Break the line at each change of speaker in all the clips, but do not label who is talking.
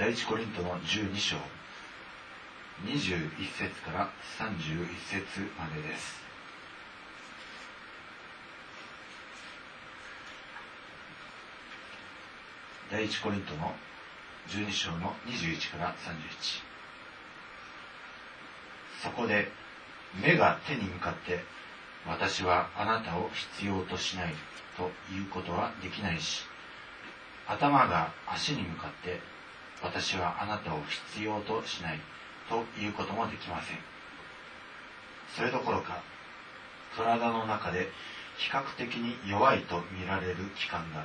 第一コリントの12章21節から31節までです。第一コリントの12章の21から31そこで目が手に向かって私はあなたを必要としないということはできないし頭が足に向かって私はあなたを必要としないということもできません。それどころか体の中で比較的に弱いと見られる器官が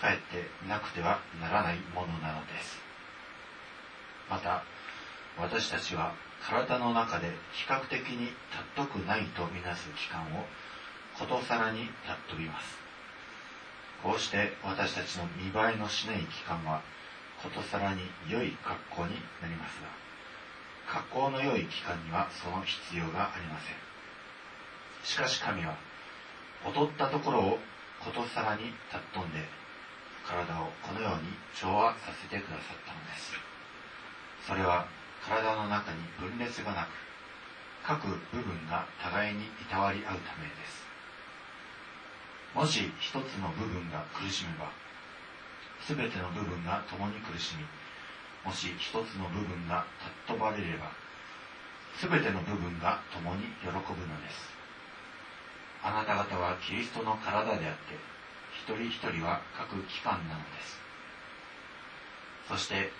かえってなくてはならないものなのです。また私たちは体の中で比較的に尊くないとみなす器官をことさらに尊びます。こうして私たちの見栄えのしない器官はことさらに良い格好になりますが格好の良い器官にはその必要がありません。しかし神は劣ったところをことさらに尊んで体をこのように調和させてくださったのです。それは体の中に分裂がなく各部分が互いにいたわり合うためです。もし一つの部分が苦しめば全ての部分が共に苦しみもし一つの部分が尊ばれれば全ての部分が共に喜ぶのです。あなた方はキリストの体であって一人一人は各機関なのです。そして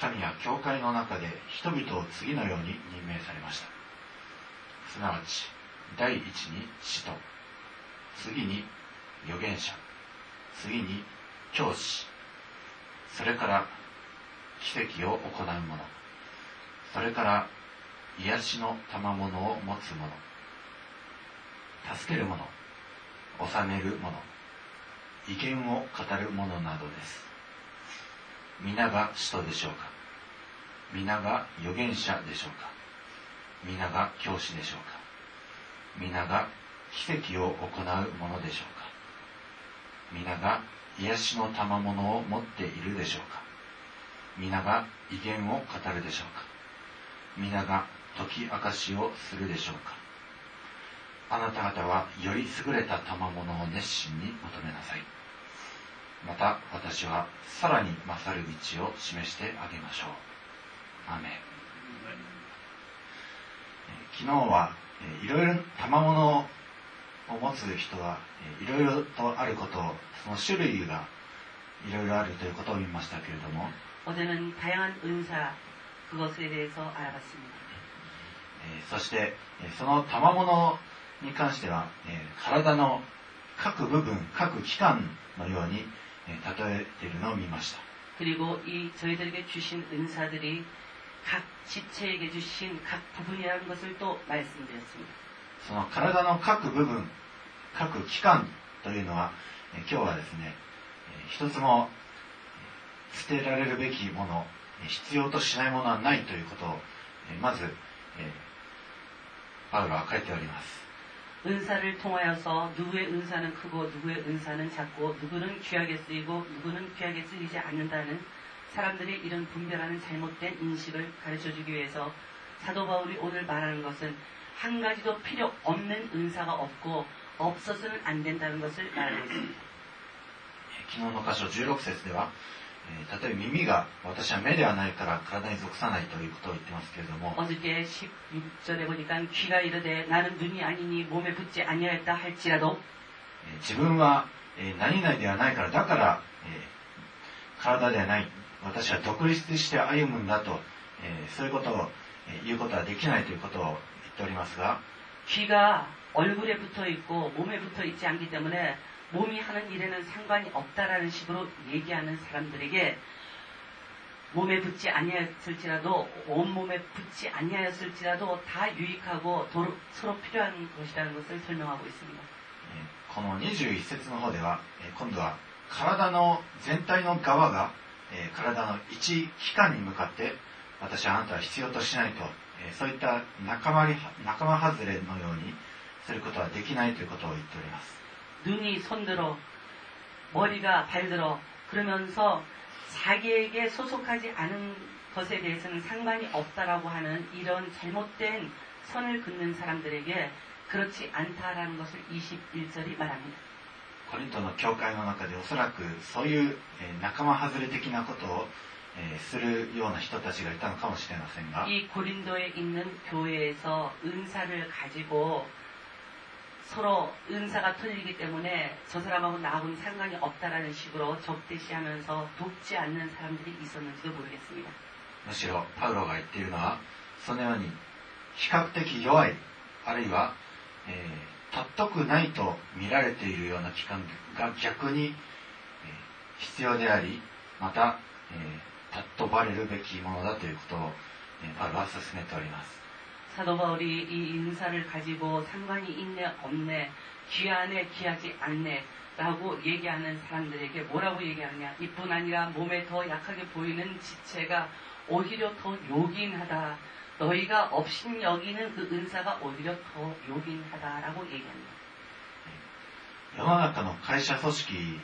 神は教会の中で人々を次のように任命されました。すなわち第一に使徒次に預言者次に教師それから奇跡を行う者それから癒しの賜物を持つ者助ける者治める者意見を語る者などです。皆が使徒でしょうか。皆が預言者でしょうか。皆が教師でしょうか。皆が奇跡を行う者でしょうか。皆が癒しの賜物を持っているでしょうか？皆が威厳を語るでしょうか？皆が解き明かしをするでしょうか？あなた方はより優れた賜物を熱心に求めなさい。また私はさらに勝る道を示してあげましょう。アーメン。昨日はいろいろ賜物をを持つ人はいろいろとあることをその種類がいろいろあるということを言いましたけれども。
おでんは양한은사그것에대해서알아봤습니다
そしてその賜物に関しては体の各部分各器官のように例えているのを見ました。
그리고이저희들에게주신은사들이각 지체에게 주신 각 부분이라는 것을 또 말씀드렸습니 다.
その体の各部分各機関というのは今日はですね一つも捨てられるべきもの必要としないものはないということをまずパウロは書いております
은사를 통하여서 누구의 은사는 크고 누구의 은사는 작고 누구는 귀하게 쓰이고 누구는 귀하게 쓰이지 않는다는 사람들의 이런 분별하는 잘못된 인식을 가르쳐 주기 위해서 사도 바울이 오늘 말하는 것은 한 가지도 필요 없는 은사가 없고 없어서는 안 된다는 것을 말하고 있습니다.
昨日の箇所16節では、えー例えば耳が私は目ではないから体に属さないということを言ってますけれども
어저께 16절에 보니까 귀가 이르되 나는 눈이 아니니 몸에 붙지 아니하였다 할지라도
えー自分は、えー何々ではないからだから、えー体ではない私は独立して歩むんだと、えーそういうことを、えー言うことはできないということを言っておりますが
귀가 얼굴에 붙어 있고 몸에 붙어 있지 않기 때문에 몸이 하는 일에는 상관이 없다라는 식으로 얘기하는 사람들에게 몸에 붙지 아니하였을지라도 온몸에 붙지 아니하였을지라도 다 유익하고 도로, 서로 필요한 것이라는 것을 설명하고 있습니다.
この21節の方では、今度は体の全体の側が、体の一器官に向かって、私はあなたは必要としないと えーそういった仲間り仲間外れのようにすることはできないということを言っております
눈이 손들어 머리가 발들어 그러면서 자기에게 소속하지 않은 것에 대해서는 상관이 없다라고 하는 이런 잘못된 선을 긋는 사람들에게 그렇지 않다라는 것을 21절이 말합니다.
コリントの教会の中でおそらくそういう、えー仲間外れ的なことを、 えーするような人たちがいたのかもしれませんが
이 고린도에 있는 교회에서 은사를 가지고 서로 은사가 틀리기 때문에 저 사람하고 나하고는 상관이 없다라는 식으로 적대시하면서 돕지 않는 사람들이 있었는지도 모르겠습니다.
むしろパウロが言っているのはそのように比較的弱いあるいは、えー尊くないと見られているような機関が逆に、えー必要でありまた、えー 尊ばれるべきものだということを、えーパウロは進めております
사도 바울이 이 은사를 가지고 상관이 있네 없네 귀하네 귀하지 않네 라고 얘기하는 사람들에게 뭐라고 얘기하느냐 이뿐 아니라 몸에 더 약하게 보이는 지체가 오히려 더 요긴하다 너희가 없인 여기는 그 은사가 오히려 더 요긴하다라고 얘기합니다
世の中の会社組織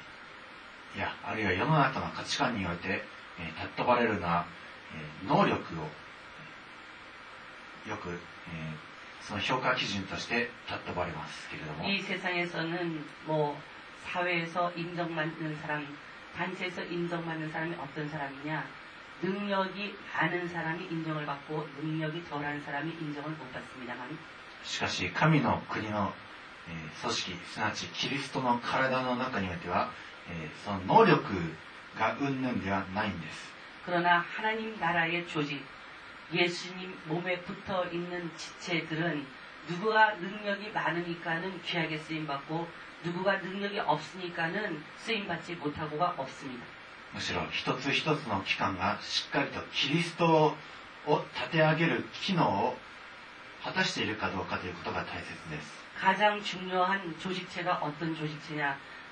やあるいは世の中の価値観において、 えー尊ばれるのは、えー能力をえーよく、えーその評価基準として尊ばれますけれども
이 세상에서는 뭐 사회에서 인정받는 사람, 단체에서 인정받는 사람이 어떤 사람이냐? 능력이 많은 사람이 인정을 받고 능력이 덜한 사람이 인정을 못 받습니다만
しかし神の国の、えー組織すなわちキリストの体の中においては、えーその能力 が云々ではないんです
그러나 하나님 나라의 조직, 예수님 몸에 붙어 있는 지체들은 누구가 능력이 많으니까는 귀하게 쓰임 받고 누구가 능력이 없으니까는 쓰임 받지 못하고가 없습니다.
むしろ一つ一つの機関がしっかりとキリストを立て上げる機能を果たしているかどうかということが大切です
가장 중요한 조직체가 어떤 조직체냐?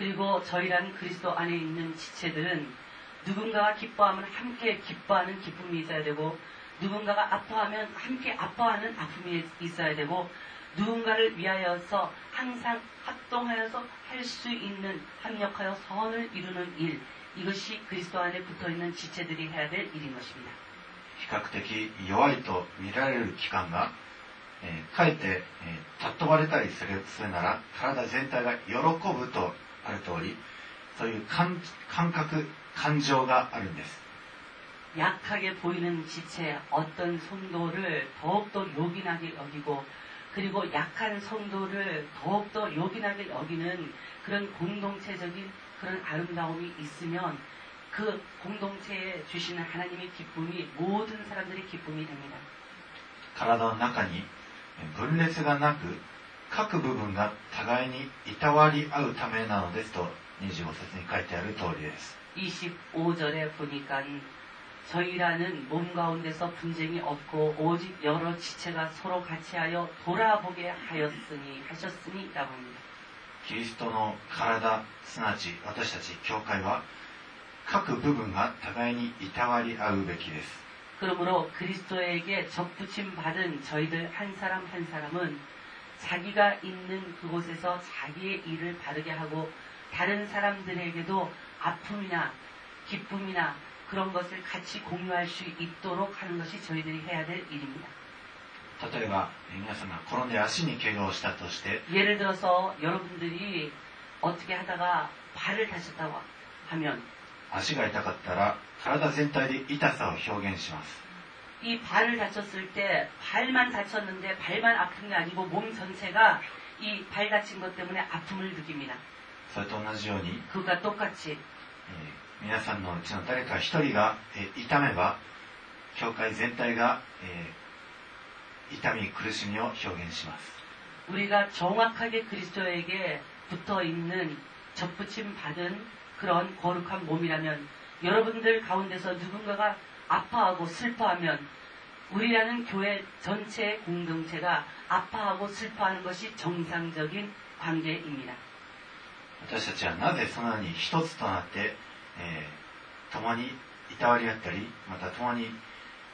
그리고 저희라는 그리스도 안에 있는 지체들은 누군가가 기뻐하면 함께 기뻐하는 기쁨이 있어야 되고 누군가가 아파하면 함께 아파하는 아픔이 있어야 되고 누군가를 위하여서 항상 합동하여서 할 수 있는 협력하여 선을 이루는 일 이것이 그리스도 안에 붙어있는 지체들이 해야 될 일인 것입니다.
比較的弱いと見られる機関が、えーかえって、えー尊ばれたりするするなら体全体が喜ぶと ある通りそういう感感覚感情があるんです
약하게 보이는 지체 어떤 성도를 더욱더 요긴하게 여기고 그리고 약한 성도를 더욱더 요긴하게 여기는 그런 공동체적인 그런 아름다움이 있으면 그 공동체에 주시는 하나님의 기쁨이 모든 사람들의 기쁨이 됩니다.
体の中にえー分裂がなく 各部分が互いにいたわり合うためなのですと25節に書いてある通りです
25절에 보니까 저희라는 몸 가운데서 분쟁이 없고 오직 여러 지체가 서로 같이 하여 돌아보게 하였으니 하셨으니 라고 합니다.
キリストの体すなわち私たち教会は各部分が互いにいたわり合うべきです
그러므로 그리스도에게 접붙임 받은 저희들 한 사람 한 사람은 자기가 있는 그곳에서 자기의 일을 바르게 하고 다른 사람들에게도 아픔이나 기쁨이나 그런 것을 같이 공유할 수 있도록 하는 것이 저희들이 해야 될 일입니다.
例えばえー皆さんが転んで足に怪我をしたとして
예를 들어서 여러분들이 어떻게 하다가 발을 다쳤다고 하면
足が痛かったら体全体で痛さを表現します
이 발을 다쳤을 때 발만 다쳤는데 발만 아픈 게 아니고 몸 전체가 이 발 다친 것 때문에 아픔을 느낍니다. それと同じように그가 똑같이
皆さんのうちの誰か一人が教会全体が痛み苦しみを表現します
우리가 정확하게 그리스도에게 붙어 있는 접붙임 받은 그런 거룩한 몸이라면 여러분들 가운데서 누군가가 아파하고 슬퍼하면 우리라는 교회 전체 공동체가 아파하고 슬퍼하는 것이 정상적인 관계입니다.
私たちはなぜそのように一つとなって、えー共にいたわり合ったりまた共に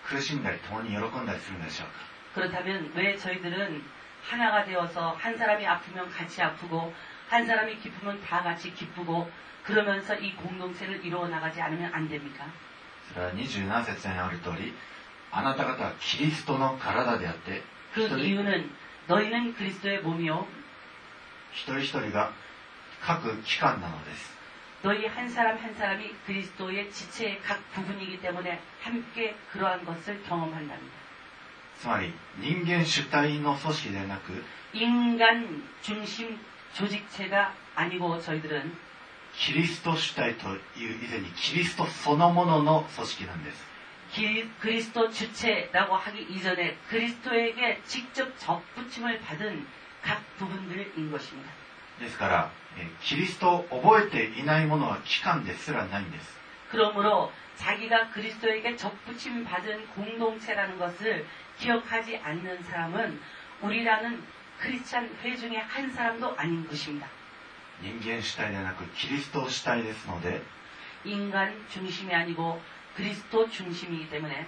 苦しんだり共に喜んだりするのでしょうか
그렇다면 왜 저희들은 하나가 되어서 한 사람이 아프면 같이 아프고 한 사람이 기쁘면 다 같이 기쁘고 그러면서 이 공동체를 이루어 나가지 않으면 안 됩니까?
それは27節にある通りあなた方はキリストの体であって一
그
人
이유는 너희는 그리스도의 몸이요
一人一人が各機関なのです
너희 한 사람 한 사람이 그리스도의 지체의 각 부분이기 때문에 함께 그러한 것을 경험한답니다.
つまり人間主体の組織でなく
인간 중심 조직체가 아니고 저희들은
キリスト主体という以前にキリストそのものの組織なんです
기- 그리스도 주체라고 하기 이전에 그리스도에게 직접 접붙임을 받은 각 부분들인 것입니다.
ですからえーキリストを覚えていないものは機関ですらないんです
그러므로 자기가 그리스도에게 접붙임 받은 공동체라는 것을 기억하지 않는 사람은 우리라는 크리스찬 회 중에 한 사람도 아닌 것입니다.
人間主体でなくキリスト主体ですので
인간 중심이 아니고 그리스도 중심이기 때문에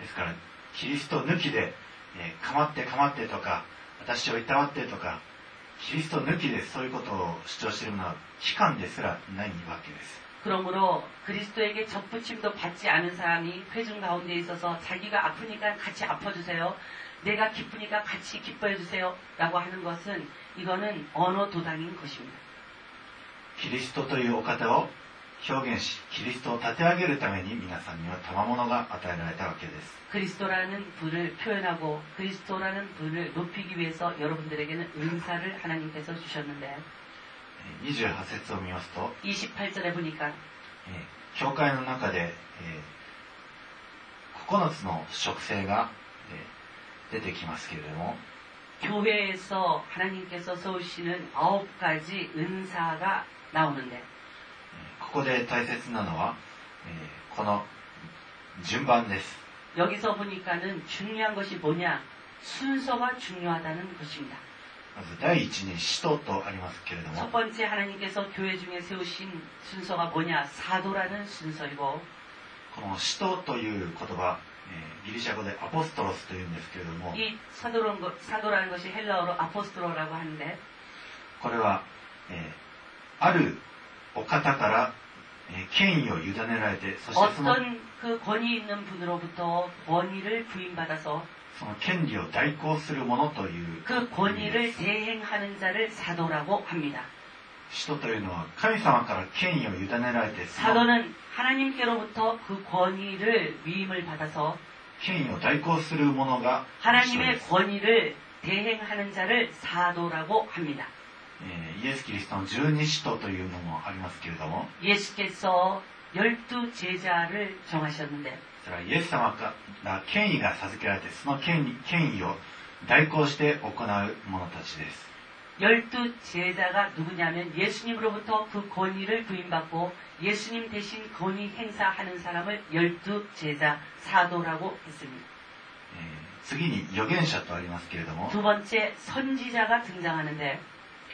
ですからキリスト抜きで、えー、かまってかまってとか私をいたわってとかキリスト抜きでそういうことを主張しているものは機関ですらないわけです
그러므로 그리스도에게 접붙임도 받지 않은 사람이 회중 가운데 있어서 자기가 아프니까 같이 아파주세요. 내가 기쁘니까 같이 기뻐해주세요. 라고 하는 것은 이거는 언어 도단인 것입니다.
キリストというお方を表現し、キリストを立て上げるために皆さんには賜物が与えられたわけです。
キリストという分を表現
し、キ、28節を見ますと、
28 절、
教会の中で、9つの職性が出てきますけれども、
教会에
ここで大切なのは、えーこの順番です
여기서 보니까는 중요한 것이 뭐냐? 순서가 중요하다는 것입니다.
まず第一に使徒とありますけれど
첫
も
번째 하나님께서 교회 중에 세우신 순서가 뭐냐? 사도라는 순서이고
この使徒という言葉、えーギリシャ語でアポストロスというんですけれども
이 사도라는, 것, 사도라는 것이 헬라어로 아포스토로라고 하는데
これは、えー あるお方から、えー権威を委ねられてそしてその
어떤 그 권위 있는 분으로부터 권위를 부임받아서
その権利を代行するものという
그 권위를 대행하는 자를 사도라고 합니다.
使徒というのは神様から権威を委ねられてその
사도는 하나님께로부터 그 권위를 위임을 받아서
権威を代行するものが使徒
하나님의
です、
권위를 대행하는 자를 사도라고 합니다.
えーイエス・キリストの十二使徒というのもありますけれども
예수께서 열두 제자를 정하셨는데
それはイエス様から権威が授けられてその権威権威を代行して行う者たちです
열두 제자가 누구냐면 예수님으로부터 그 권위를 부임받고 예수님 대신 권위 행사하는 사람을 열두 제자 사도라고 했습니다.
えー次に預言者とありますけれども
두 번째 선지자가 등장하는데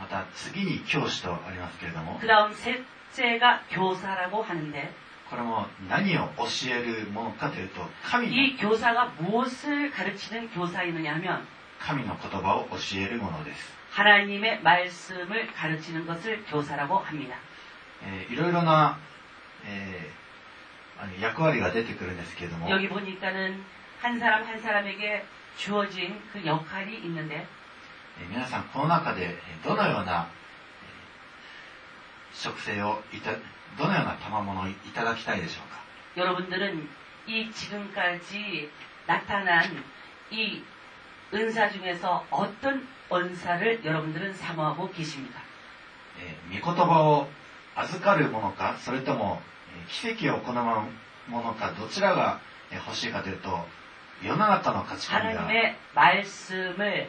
また次に教師とありますけれども。これも何を教えるものかというと、神の。
教사が、
神の言葉を教えるものです。
하나님의말씀 을.
いろいろな役割が出てくるんですけれども。
여 기.
皆さんこの中でどのような食性をいたどのような賜物をいただきたいでしょうか？
여러분들은이지금까지나타난이은사중에서어떤은사를여러분들은사모하고계십니 까?
御言葉を預かるものかそれとも奇跡を行うものかどちらが欲しいかというと世の中の価値観が
하나님의말씀을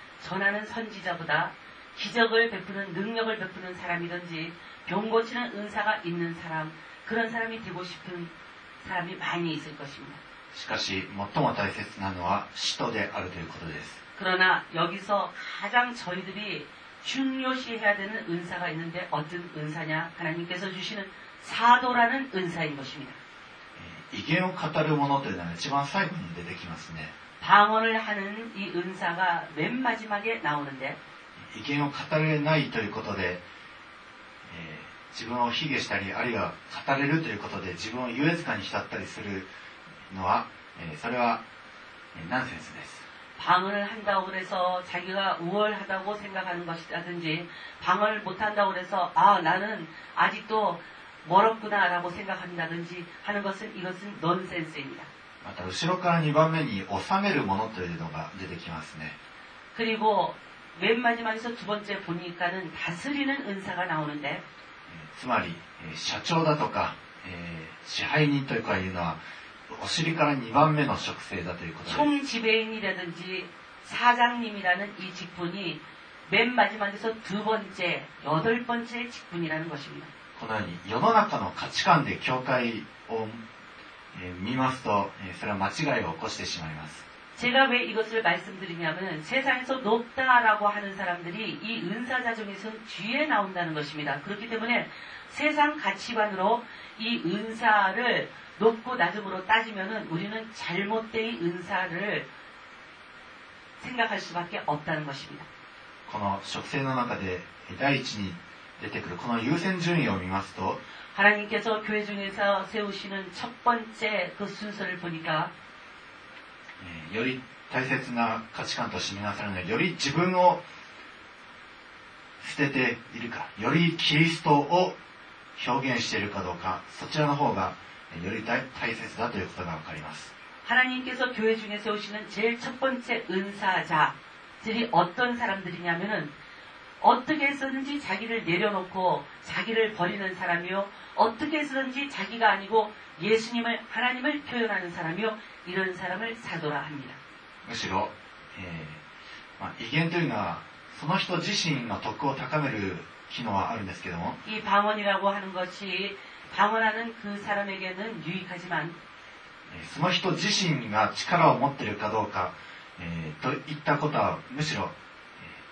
전하는 선지자보다 기적을 베푸는 능력을 베푸는 사람이든지 병 고치는 은사가 있는 사람 그런 사람이 되고 싶은 사람이 많이 있을 것입니다.
しかし最も大切なのは使徒であるということです
그러나 여기서 가장 저희들이 중요시해야 되는 은사가 있는데 어떤 은사냐? 하나님께서 주시는 사도라는 은사인 것입니다.
えー威厳を語るものというのは一番最後に出てきますね
방언을 하는 이 은사가 맨 마지막에 나오는데
威厳を語れないということで、えー自分を卑下したりあるいは語れるということで自分を優越感に浸ったりするのは、えーそれは、えーナンセンスです
방언을 한다고 그래서 자기가 우월하다고 생각하는 것이라든지 방언을 못한다고 그래서 아 나는 아직도 멀었구나라고 생각한다든지 하는 것은 이것은 넌센스입니다.
また後ろから2番目に収めるものというのが出てきますね.
그리고 맨 마지막에서 두 번째 보니까는 다스리는 은사가 나오는데 つまり社長だとか支配人というかいうのはお尻から2番目の職制だということです총 지배인이라든지 사장님이라는 이 직분이 맨 마지막에서 두 번째, 여덟 번째 직분이라는 것입니다.
このように世の中の価値観で教会を、え見ますと、えそれは間違いを起こしてしまいます。
제가왜이것을말씀드리냐면세상에서높다라고하는사람들이이은사자중에서뒤에나온다는것입니다그렇기때문에세상가치관으로이은사를높고낮음으로따지면은우리는잘못된은사를생각할수밖에없다는것입니다
この植生の中で第一に出てくるこの優先順位を見ますと
하나님께서 교회 중에서 세우시는 첫 번째 그 순서를 보니까
えーより大切な価値観として見なされるのはより自分を捨てているかよりキリストを表現しているかどうかそちらの方がえーより大大切だということが分かります
하나님께서 교회 중에 세우시는 제일 첫 번째 은사자들이 어떤 사람들이냐면은 어떻게 해서든지 자기를 내려놓고 자기를 버리는 사람이요. 어떻게 해서든지 자기가 아니고 예수님을 하나님을 표현하는 사람이요. 이런 사람을 사도라 합니다.
むしろ, 예,
意見というのはその人自身の徳を高める機能はあるんですけども이 방언이라고 하는 것이 방언하는 그 사람에게는 유익하지만
その人自身が力を持っているかどうか、えー、といったことはむしろ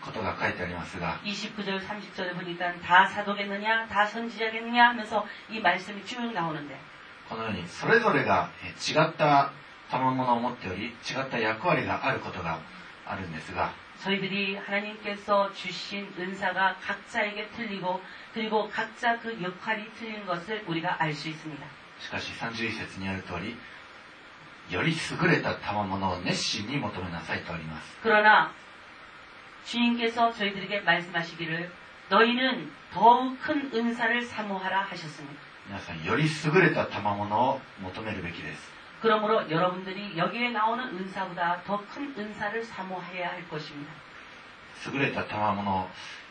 ことが書いてありますが
29절, 30절에 보니까 다 사도겠느냐, 다 선지자겠느냐 하면서 이 말씀이 쭉 나오는데
このようにそれぞれがえー違った賜物を持っており違った役割があることがあるんですが
저희들이 하나님께서 주신 은사가 각자에게 틀리고 그리고 각자 그 역할이 틀린 것을 우리가 알 수 있습니다.
しかし31節にある通りより優れた賜物を熱心に求めなさいとあります
그러나 주님께서 저희들에게 말씀하시기를 너희는 더욱 큰 은사를 사모하라 하셨습니다.
皆さんより優れた賜物を求めるべきです
그러므로 여러분들이 여기에 나오는 은사보다 더 큰 은사를 사모해야 할 것입니다.
優れた賜物を、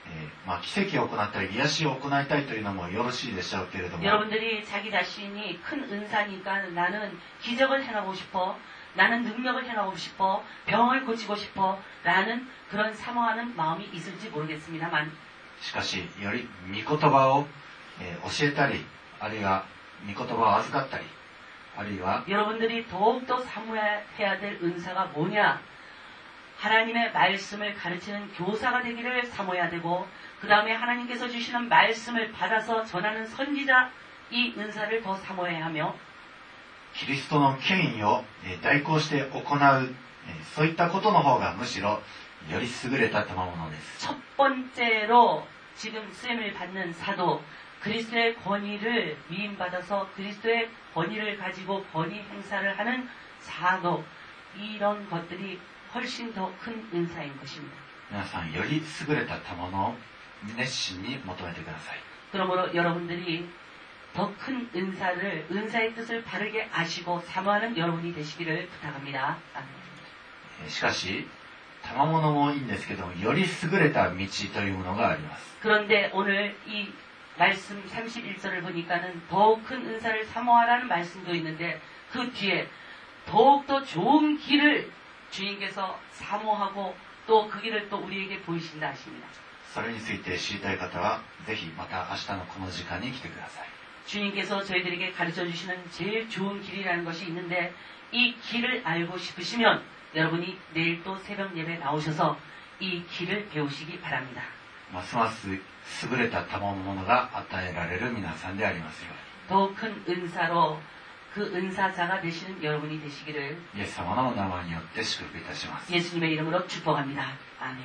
えーまあ、奇跡を行ったり癒しを行いたいというのもよろしいでしょうけれども
여러분들이 자기 자신이 큰 은사니까 나는 기적을 행하고 싶어, 나는 능력을 행하고 싶어, 병을 고치고 싶어, 라는 그런 사모하는 마음이 있을지 모르겠습니다만,
しかしより御言葉を、 えー教えたり、あるいは御言葉を預かったり、あるいは
여러분들이 더욱더 사모해야 될 은사가 뭐냐? 하나님의 말씀을 가르치는 교사가 되기를 사모해야 되고, 그 다음에 하나님께서 주시는 말씀을 받아서 전하는 선지자 이 은사를 더 사모해야 하며,
キリストの権威をえー代行して行う、えーそういったことの方がむしろより優れた賜物です。
첫 번째로 지금 쓰임을 받는 사도, 그리스도의 권위를 위임받아서 그리스도의 권위를 가지고 권위 행사를 하는 사도, 이런 것들이 훨씬 더 큰 은사인 것입니다.
皆さん、より優れた賜物を熱心に求めてください。
그러므로 여러분들이 더 큰 은사를, 은사의 뜻을 바르게 아시고 사모하는 여러분이 되시기를 부탁합니다. 아멘.
えーしかし、賜物もいいんですけども、より優れた道というものがあります。
그런데 오늘 이 말씀 31절을 보니까는 더욱 큰 은사를 사모하라는 말씀도 있는데 그 뒤에 더욱더 좋은 길을 주님께서 사모하고 또 그 길을 또 우리에게 보이신다 하십니다.
それについて知りたい方は、ぜひまた明日のこの時間に来てください。
주님께서 저희들에게 가르쳐 주시는 제일 좋은 길이라는 것이 있는데 이 길을 알고 싶으시면 여러분이 내일 또 새벽 예배 나오셔서 이 길을 배우시기 바랍니다.
ますます優れた賜物が与えられる皆さんでありますよ
더 큰 은사로 그 은사자가 되시는 여러분이 되시기를
うに。イエス様のお名前によって祝福いたします。
예수님의 이름으로 축복합니다. 아멘.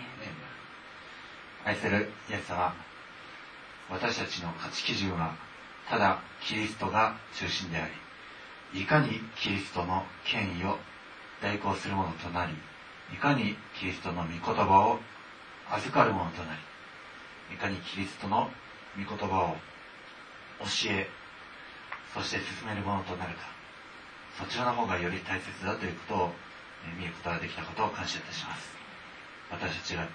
愛するイエス様、私たちの価値基準は、 ただキリストが中心であり、いかにキリストの権威を代行するものとなり、いかにキリストの御言葉を預かるものとなり、いかにキリストの御言葉を教え、そして進めるものとなるか、そちらの方がより大切だということを見ることができたことを感謝いたします。私たちが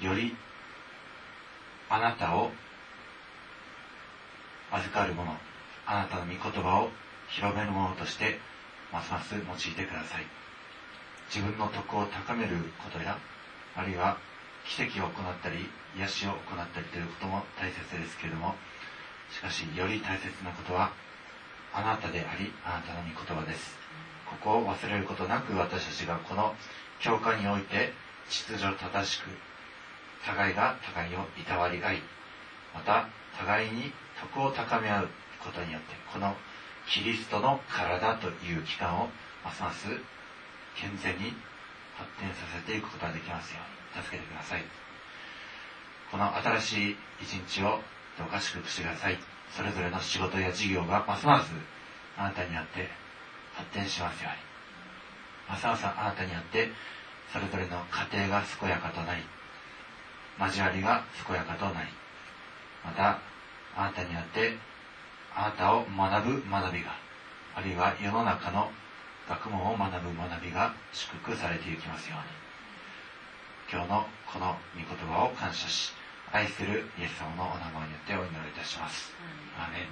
よりあなたを預かるもの、あなたの御言葉を広めるものとして、ますます用いてください。自分の徳を高めることや、あるいは奇跡を行ったり、癒しを行ったりということも大切ですけれども、しかし、より大切なことは、あなたであり、あなたの御言葉です。ここを忘れることなく、私たちがこの教会において、秩序正しく、互いが互いをいたわり合い、また互いに徳を高め合うことによって、このキリストの体という機関をますます健全に発展させていくことができますように助けてください。この新しい一日をどうか祝福してください。それぞれの仕事や事業がますますあなたにあって発展しますように。ますますあなたにあってそれぞれの家庭が健やかとなり、交わりが健やかとなり、また、あなたにあって、あなたを学ぶ学びが、あるいは世の中の学問を学ぶ学びが祝福されていきますように。今日のこの御言葉を感謝し、愛するイエス様のお名前によってお祈りいたします。アーメン